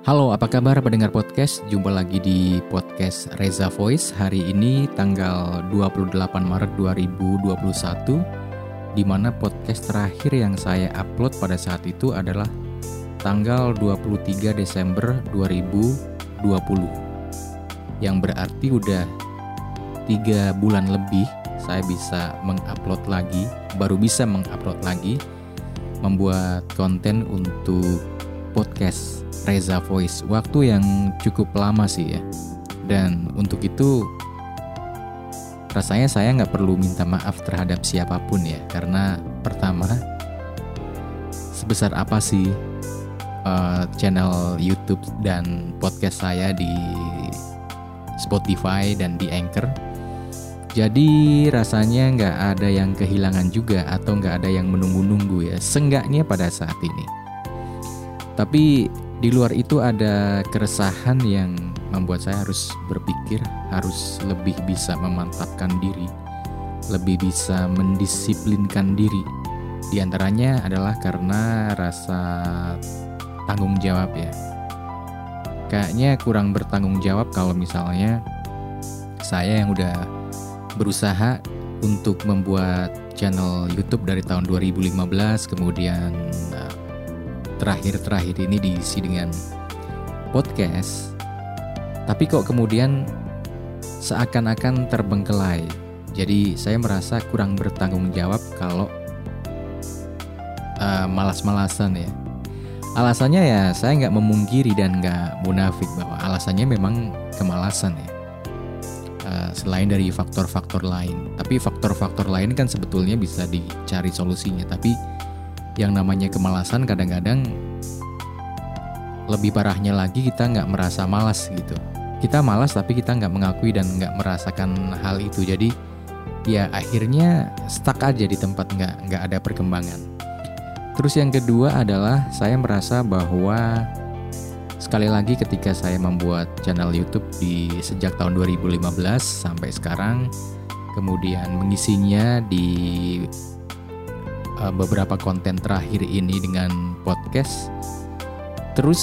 Halo, apa kabar pendengar podcast? Jumpa lagi di podcast Reza Voice hari ini tanggal 28 Maret 2021 di mana podcast terakhir yang saya upload pada saat itu adalah tanggal 23 Desember 2020 yang berarti udah tiga bulan lebih saya bisa mengupload lagi baru bisa mengupload lagi membuat konten untuk podcast Reza Voice. Waktu yang cukup lama sih ya. Dan untuk itu rasanya saya nggak perlu minta maaf terhadap siapa pun ya. Karena pertama sebesar apa sih uh, channel YouTube dan podcast saya di Spotify dan di Anchor. Jadi rasanya nggak ada yang kehilangan juga atau nggak ada yang menunggu-nunggu ya. Senggaknya pada saat ini. Tapi di luar itu ada keresahan yang membuat saya harus berpikir, harus lebih bisa memantapkan diri, lebih bisa mendisiplinkan diri. Di antaranya adalah karena rasa tanggung jawab ya. Kayaknya kurang bertanggung jawab kalau misalnya saya yang udah berusaha untuk membuat channel YouTube dari tahun 2015 kemudian terakhir-terakhir ini diisi dengan podcast, tapi kok kemudian seakan-akan terbengkelai. Jadi saya merasa kurang bertanggung jawab kalau uh, malas-malasan ya. Alasannya ya saya nggak memungkiri dan nggak munafik bahwa alasannya memang kemalasan ya. Uh, selain dari faktor-faktor lain, tapi faktor-faktor lain kan sebetulnya bisa dicari solusinya. Tapi yang namanya kemalasan kadang-kadang lebih parahnya lagi kita nggak merasa malas gitu. Kita malas tapi kita nggak mengakui dan nggak merasakan hal itu. Jadi ya akhirnya stuck aja di tempat nggak nggak ada perkembangan. Terus yang kedua adalah saya merasa bahwa sekali lagi ketika saya membuat channel YouTube di sejak tahun 2015 sampai sekarang, kemudian mengisinya di uh, beberapa konten terakhir ini dengan podcast. Terus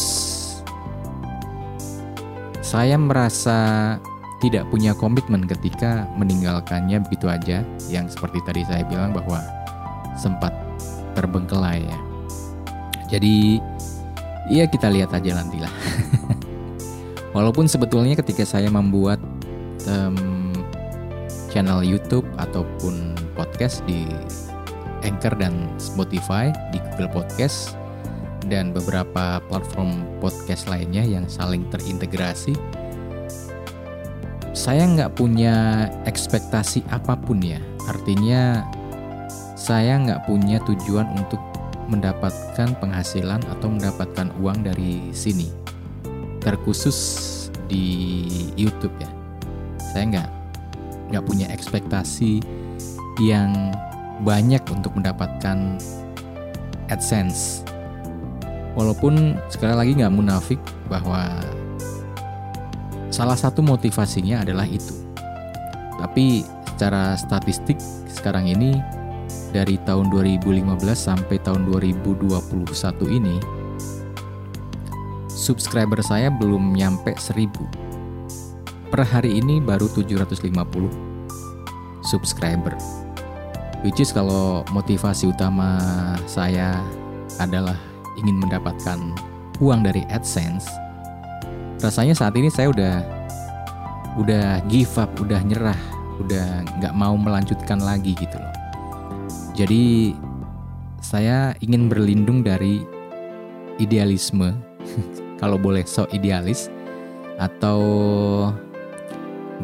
saya merasa tidak punya komitmen ketika meninggalkannya begitu aja yang seperti tadi saya bilang bahwa sempat terbengkelai ya. Jadi ya kita lihat aja nanti lah. Walaupun sebetulnya ketika saya membuat um, channel YouTube ataupun podcast di Anchor dan Spotify, di Google Podcast, dan beberapa platform podcast lainnya yang saling terintegrasi. Saya nggak punya ekspektasi apa pun ya, artinya saya nggak punya tujuan untuk mendapatkan penghasilan atau mendapatkan uang dari sini, terkhusus di YouTube ya. Saya nggak nggak punya ekspektasi yang banyak untuk mendapatkan AdSense. Walaupun sekali lagi nggak munafik bahwa salah satu motivasinya adalah itu. Tapi secara statistik sekarang ini dari tahun 2015 sampai tahun 2021 ini subscriber saya belum nyampe 1000. Per hari ini baru 750 subscriber Which is kalau motivasi utama saya adalah ingin mendapatkan uang dari AdSense, rasanya saat ini saya udah udah give up, udah nyerah, udah nggak mau melanjutkan lagi gitu loh. Jadi saya ingin berlindung dari idealisme, kalau boleh so idealis, atau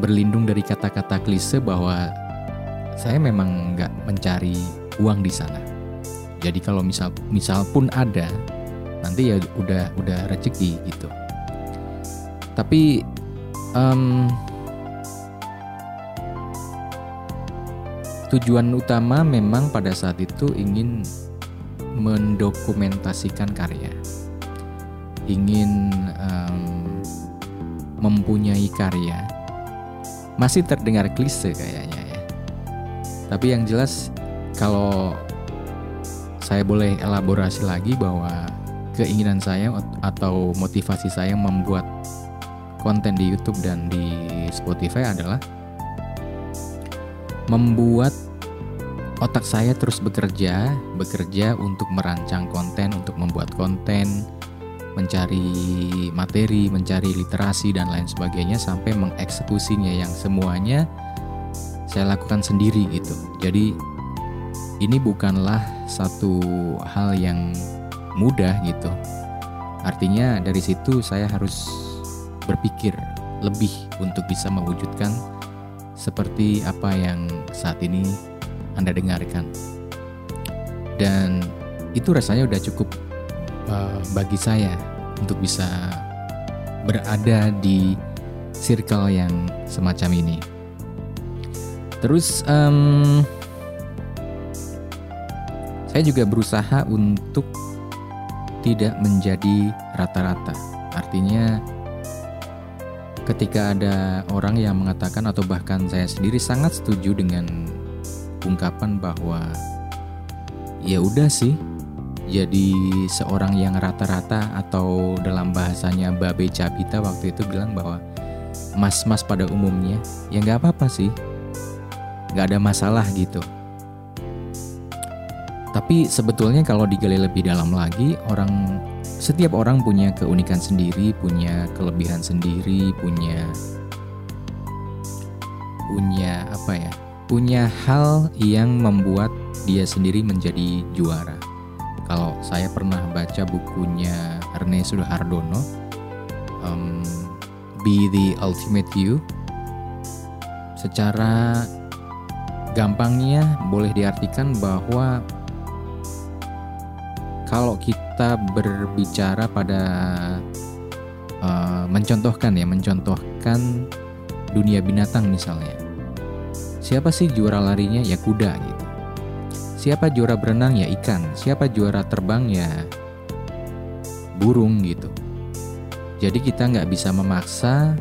berlindung dari kata-kata klise bahwa saya memang nggak mencari uang di sana. Jadi kalau misal misal pun ada, nanti ya udah udah rezeki gitu. Tapi um, tujuan utama memang pada saat itu ingin mendokumentasikan karya, ingin um, mempunyai karya. Masih terdengar klise kayaknya tapi yang jelas kalau saya boleh elaborasi lagi bahwa keinginan saya atau motivasi saya membuat konten di YouTube dan di Spotify adalah membuat otak saya terus bekerja, bekerja untuk merancang konten, untuk membuat konten, mencari materi, mencari literasi dan lain sebagainya sampai mengeksekusinya yang semuanya saya lakukan sendiri gitu. Jadi ini bukanlah satu hal yang mudah gitu. Artinya dari situ saya harus berpikir lebih untuk bisa mewujudkan seperti apa yang saat ini Anda dengarkan. Dan itu rasanya udah cukup uh, bagi saya untuk bisa berada di circle yang semacam ini. Terus um, saya juga berusaha untuk tidak menjadi rata-rata. Artinya ketika ada orang yang mengatakan atau bahkan saya sendiri sangat setuju dengan ungkapan bahwa ya udah sih jadi seorang yang rata-rata atau dalam bahasanya Babe Cabita waktu itu bilang bahwa mas-mas pada umumnya ya nggak apa-apa sih nggak ada masalah gitu. Tapi sebetulnya kalau digali lebih dalam lagi, orang setiap orang punya keunikan sendiri, punya kelebihan sendiri, punya punya apa ya? Punya hal yang membuat dia sendiri menjadi juara. Kalau saya pernah baca bukunya Ernest Suhardono, um, Be the Ultimate You. Secara Gampangnya boleh diartikan bahwa kalau kita berbicara pada uh, mencontohkan ya, mencontohkan dunia binatang misalnya. Siapa sih juara larinya? Ya kuda gitu. Siapa juara berenang? Ya ikan. Siapa juara terbang? Ya burung gitu. Jadi kita nggak bisa memaksa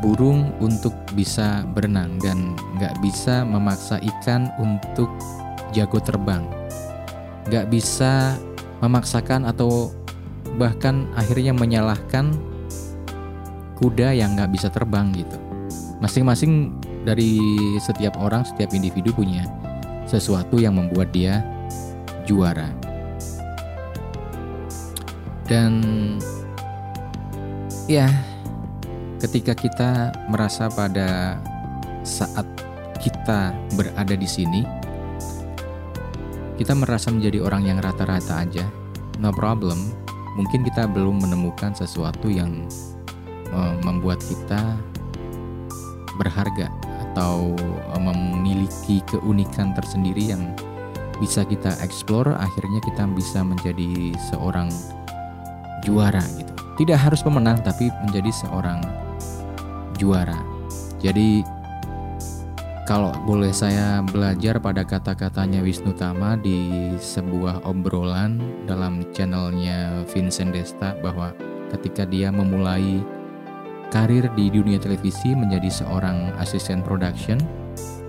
burung untuk bisa berenang dan nggak bisa memaksa ikan untuk jago terbang. Nggak bisa memaksakan atau bahkan akhirnya menyalahkan kuda yang nggak bisa terbang gitu. Masing-masing dari setiap orang, setiap individu punya sesuatu yang membuat dia juara. Dan ya ketika kita merasa pada saat kita berada di sini, kita merasa menjadi orang yang rata-rata aja, no problem. Mungkin kita belum menemukan sesuatu yang uh, membuat kita berharga atau uh, memiliki keunikan tersendiri yang bisa kita explore. Akhirnya kita bisa menjadi seorang juara gitu. Tidak harus pemenang, tapi menjadi seorang juara. Jadi kalau boleh saya belajar pada kata-katanya Wisnu Tama di sebuah obrolan dalam channelnya Vincent Desta bahwa ketika dia memulai karir di dunia televisi menjadi seorang asisten production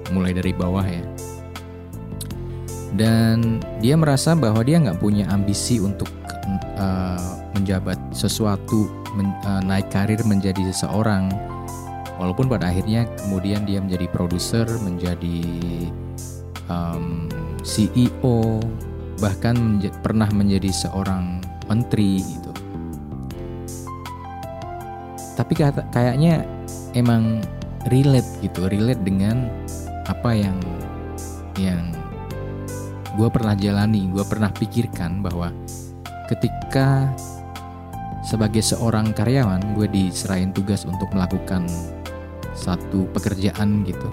mulai dari bawah ya dan dia merasa bahwa dia nggak punya ambisi untuk uh, menjabat sesuatu men, uh, naik karir menjadi seseorang walaupun pada akhirnya kemudian dia menjadi produser menjadi um, CEO bahkan menja pernah menjadi seorang menteri gitu. Tapi kayaknya emang relate gitu relate dengan apa yang yang gue pernah jalani gue pernah pikirkan bahwa ketika sebagai seorang karyawan gue diserahin tugas untuk melakukan satu pekerjaan gitu.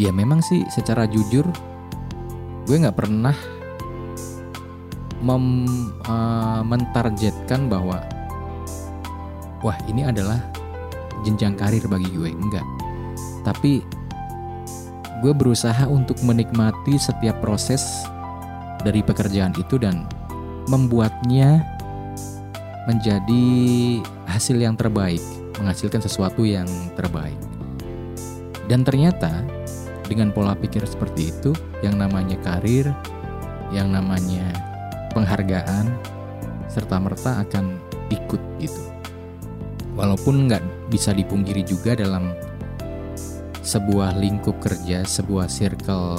Ya memang sih secara jujur gue nggak pernah mem, uh, mentargetkan bahwa wah ini adalah jenjang karir bagi gue. Enggak. Tapi gue berusaha untuk menikmati setiap proses dari pekerjaan itu dan membuatnya menjadi hasil yang terbaik menghasilkan sesuatu yang terbaik. Dan ternyata dengan pola pikir seperti itu, yang namanya karir, yang namanya penghargaan serta merta akan ikut gitu. Walaupun nggak bisa dipungkiri juga dalam sebuah lingkup kerja, sebuah circle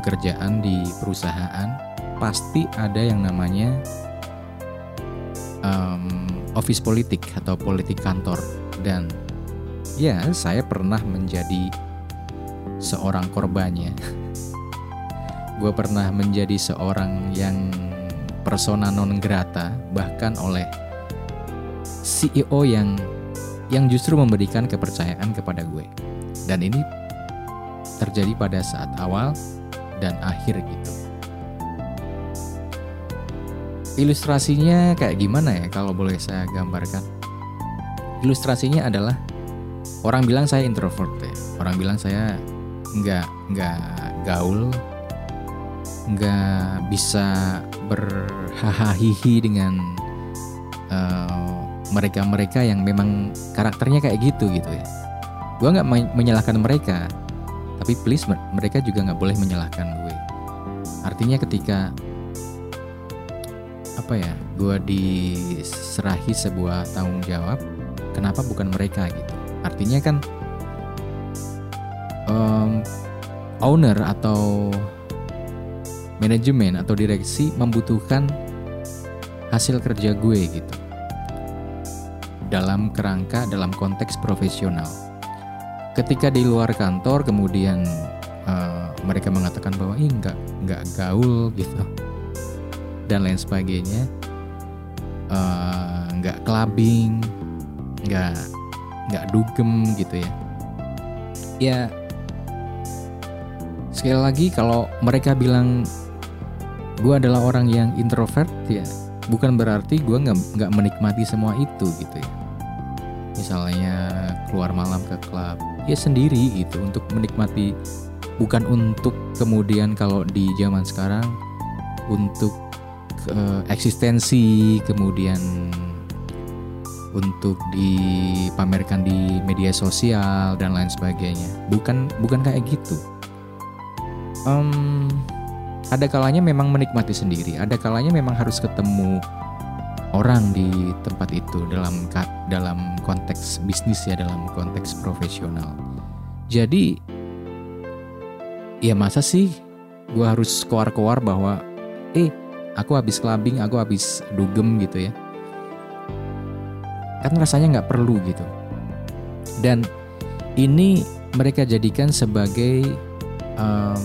pekerjaan di perusahaan, pasti ada yang namanya um, office politik atau politik kantor dan ya saya pernah menjadi seorang korbannya. Gue pernah menjadi seorang yang persona non grata bahkan oleh CEO yang yang justru memberikan kepercayaan kepada gue. Dan ini terjadi pada saat awal dan akhir gitu. Ilustrasinya kayak gimana ya kalau boleh saya gambarkan? Ilustrasinya adalah orang bilang saya introvert ya. Orang bilang saya nggak nggak gaul, nggak bisa berhahaha dengan uh, mereka-mereka yang memang karakternya kayak gitu gitu ya. Gue nggak menyalahkan mereka, tapi please mereka juga nggak boleh menyalahkan gue. Artinya ketika apa ya, gue diserahi sebuah tanggung jawab, kenapa bukan mereka gitu? Artinya kan um, owner atau manajemen atau direksi membutuhkan hasil kerja gue gitu dalam kerangka dalam konteks profesional. Ketika di luar kantor kemudian uh, mereka mengatakan bahwa ini nggak nggak gaul gitu dan lain sebagainya, uh, nggak clubbing, nggak nggak dugem gitu ya. Ya sekali lagi kalau mereka bilang gue adalah orang yang introvert ya bukan berarti gue nggak nggak menikmati semua itu gitu ya misalnya keluar malam ke klub ya sendiri gitu untuk menikmati bukan untuk kemudian kalau di zaman sekarang untuk uh, eksistensi kemudian untuk dipamerkan di media sosial dan lain sebagainya bukan bukan kayak gitu um, ada kalanya memang menikmati sendiri, ada kalanya memang harus ketemu orang di tempat itu dalam dalam konteks bisnis ya, dalam konteks profesional. Jadi ya masa sih gue harus keluar-keluar bahwa eh aku habis clubbing, aku habis dugem gitu ya. Kan rasanya nggak perlu gitu. Dan ini mereka jadikan sebagai um,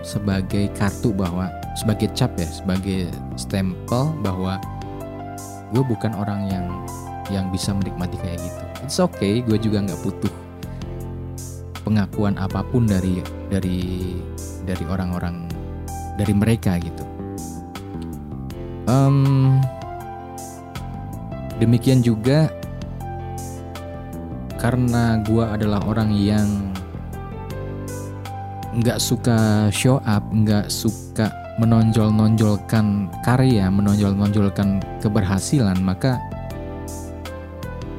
sebagai kartu bahwa sebagai cap ya sebagai stempel bahwa gue bukan orang yang yang bisa menikmati kayak gitu it's okay gue juga nggak butuh pengakuan apa pun dari dari dari orang-orang dari mereka gitu um, demikian juga karena gue adalah orang yang nggak suka show up, nggak suka menonjol-nonjolkan karya, menonjol-nonjolkan keberhasilan, maka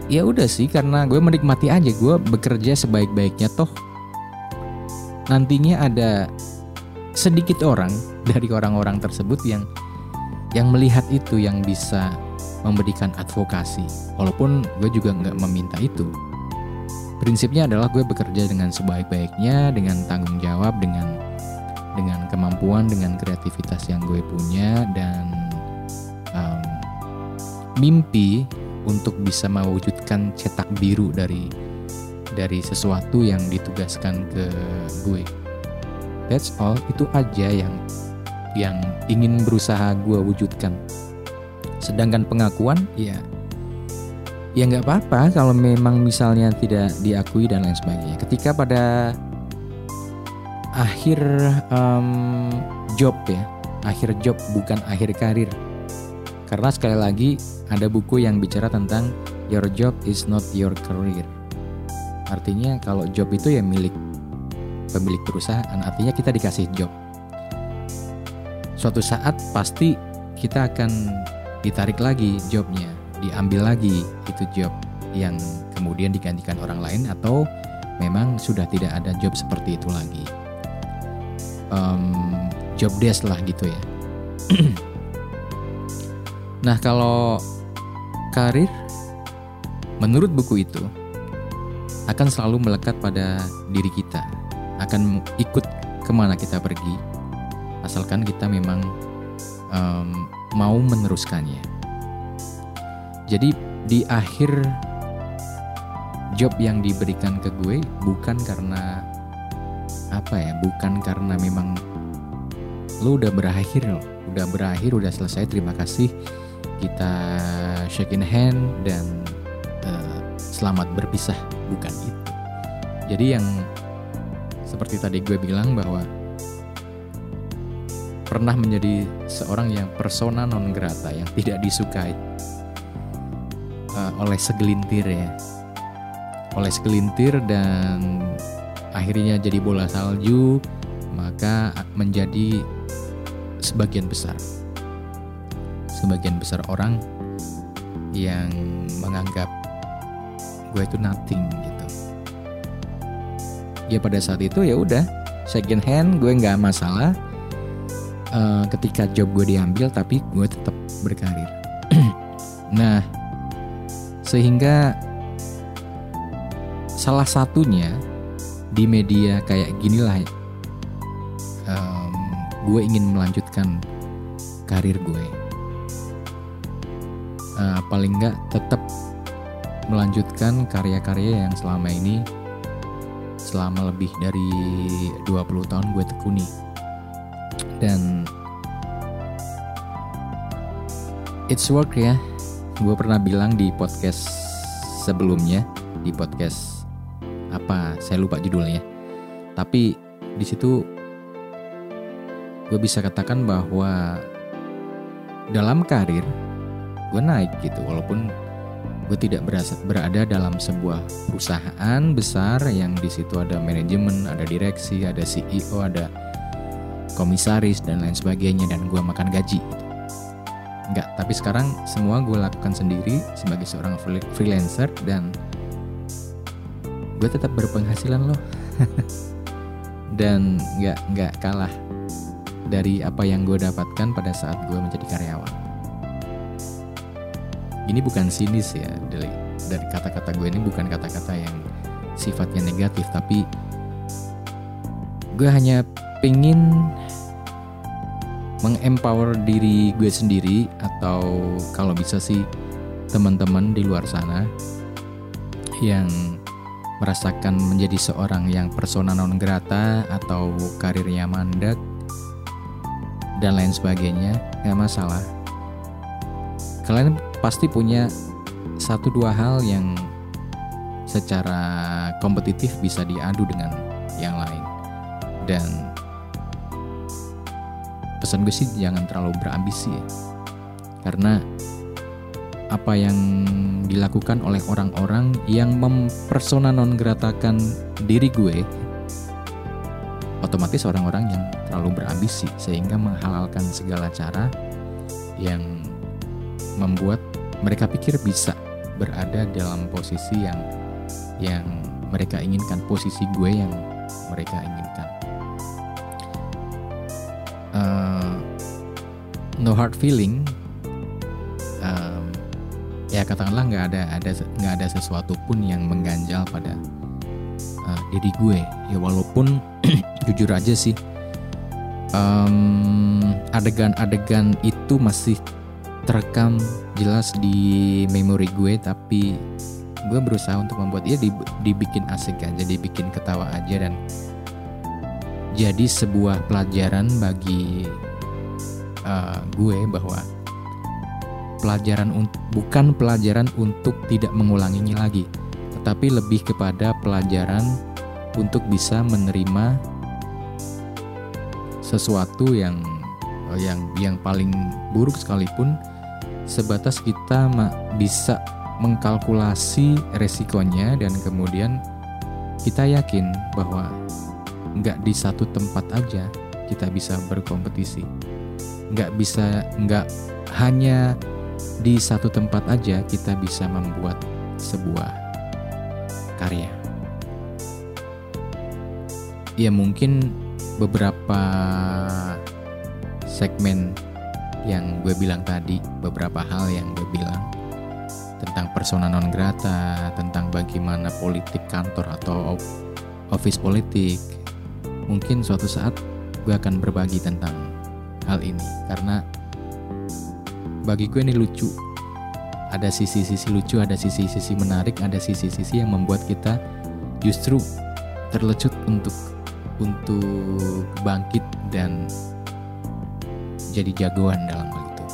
ya udah sih karena gue menikmati aja gue bekerja sebaik-baiknya toh. Nantinya ada sedikit orang dari orang-orang tersebut yang yang melihat itu yang bisa memberikan advokasi walaupun gue juga nggak meminta itu. Prinsipnya adalah gue bekerja dengan sebaik-baiknya dengan tanggung jawab dengan dengan kemampuan dengan kreativitas yang gue punya dan um, mimpi untuk bisa mewujudkan cetak biru dari dari sesuatu yang ditugaskan ke gue. That's all itu aja yang yang ingin berusaha gue wujudkan sedangkan pengakuan ya ya nggak apa-apa kalau memang misalnya tidak diakui dan lain sebagainya. Ketika pada akhir um, job ya, akhir job bukan akhir karir. Karena sekali lagi ada buku yang bicara tentang your job is not your career. Artinya kalau job itu ya milik pemilik perusahaan, artinya kita dikasih job. Suatu saat pasti kita akan ditarik lagi jobnya diambil lagi itu job yang kemudian digantikan orang lain atau memang sudah tidak ada job seperti itu lagi. Um, job desk lah gitu ya. Nah, kalau karir menurut buku itu akan selalu melekat pada diri kita, akan ikut ke mana kita pergi, asalkan kita memang um, mau meneruskannya. Jadi di akhir job yang diberikan ke gue bukan karena apa ya, bukan karena memang lo udah berakhir loh, udah berakhir, udah selesai, terima kasih kita shake in hand dan uh, selamat berpisah bukan itu jadi yang seperti tadi gue bilang bahwa pernah menjadi seorang yang persona non grata yang tidak disukai uh, oleh segelintir ya oleh segelintir dan akhirnya jadi bola salju maka menjadi sebagian besar sebagian besar orang yang menganggap gue itu nothing gitu. Ya pada saat itu ya udah second hand gue nggak masalah. Uh, ketika job gue diambil tapi gue tetap berkarir. nah sehingga salah satunya di media kayak ginilah um, gue ingin melanjutkan karir gue uh, paling nggak tetap melanjutkan karya-karya yang selama ini selama lebih dari 20 tahun gue tekuni dan it's work ya. Gue pernah bilang di podcast sebelumnya di podcast apa saya lupa judulnya. Tapi di situ gue bisa katakan bahwa dalam karir gue naik gitu walaupun gue tidak berasa, berada dalam sebuah perusahaan besar yang di situ ada manajemen, ada direksi, ada CEO, ada komisaris dan lain sebagainya dan gue makan gaji. Enggak, tapi sekarang semua gue lakukan sendiri sebagai seorang freelancer dan gue tetap berpenghasilan loh. dan nggak nggak kalah dari apa yang gue dapatkan pada saat gue menjadi karyawan ini bukan sinis ya dari dari kata-kata gue ini bukan kata-kata yang sifatnya negatif tapi gue hanya pengen mengempower diri gue sendiri atau kalau bisa sih teman-teman di luar sana yang merasakan menjadi seorang yang persona non grata atau karirnya mandek dan lain sebagainya nggak masalah. Kalian pasti punya satu dua hal yang secara kompetitif bisa diadu dengan yang lain. Dan pesan gue sih jangan terlalu berambisi ya. Karena apa yang dilakukan oleh orang-orang yang mempersona non gratakan diri gue otomatis orang-orang yang terlalu berambisi sehingga menghalalkan segala cara yang membuat mereka pikir bisa berada dalam posisi yang yang mereka inginkan posisi gue yang mereka inginkan uh, no hard feeling. Um, ya katakanlah nggak ada ada nggak ada sesuatu pun yang mengganjal pada uh, diri gue. Ya walaupun jujur aja sih adegan-adegan um, itu masih terekam jelas di memori gue tapi gue berusaha untuk membuat dia dibikin asik aja dibikin ketawa aja dan jadi sebuah pelajaran bagi uh, gue bahwa pelajaran bukan pelajaran untuk tidak mengulanginya lagi tetapi lebih kepada pelajaran untuk bisa menerima sesuatu yang yang yang paling buruk sekalipun sebatas kita bisa mengkalkulasi resikonya dan kemudian kita yakin bahwa nggak di satu tempat aja kita bisa berkompetisi nggak bisa nggak hanya di satu tempat aja kita bisa membuat sebuah karya ya mungkin beberapa segmen yang gue bilang tadi, beberapa hal yang gue bilang tentang persona non grata, tentang bagaimana politik kantor atau office politik. Mungkin suatu saat gue akan berbagi tentang hal ini karena bagi gue ini lucu. Ada sisi-sisi lucu, ada sisi-sisi menarik, ada sisi-sisi yang membuat kita justru terlecut untuk untuk bangkit dan jadi jagoan dalam hal itu.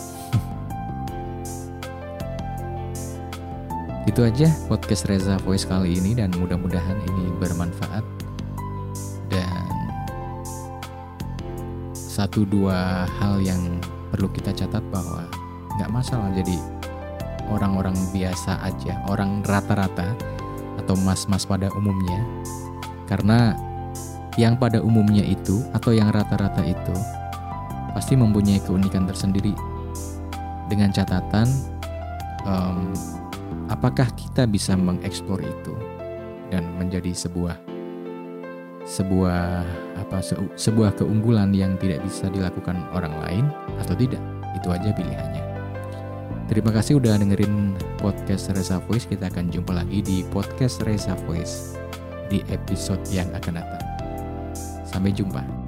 itu aja podcast Reza Voice kali ini dan mudah-mudahan ini bermanfaat satu dua hal yang perlu kita catat bahwa nggak masalah. Jadi orang-orang biasa aja, orang rata-rata atau mas-mas pada umumnya karena yang pada umumnya itu atau yang rata-rata itu pasti mempunyai keunikan tersendiri. Dengan catatan um, apakah kita bisa mengeksplor itu dan menjadi sebuah sebuah apa se sebuah keunggulan yang tidak bisa dilakukan orang lain atau tidak. Itu aja pilihannya. Terima kasih udah dengerin podcast Reza Voice. Kita akan jumpa lagi di podcast Reza Voice di episode yang akan datang. Sampai jumpa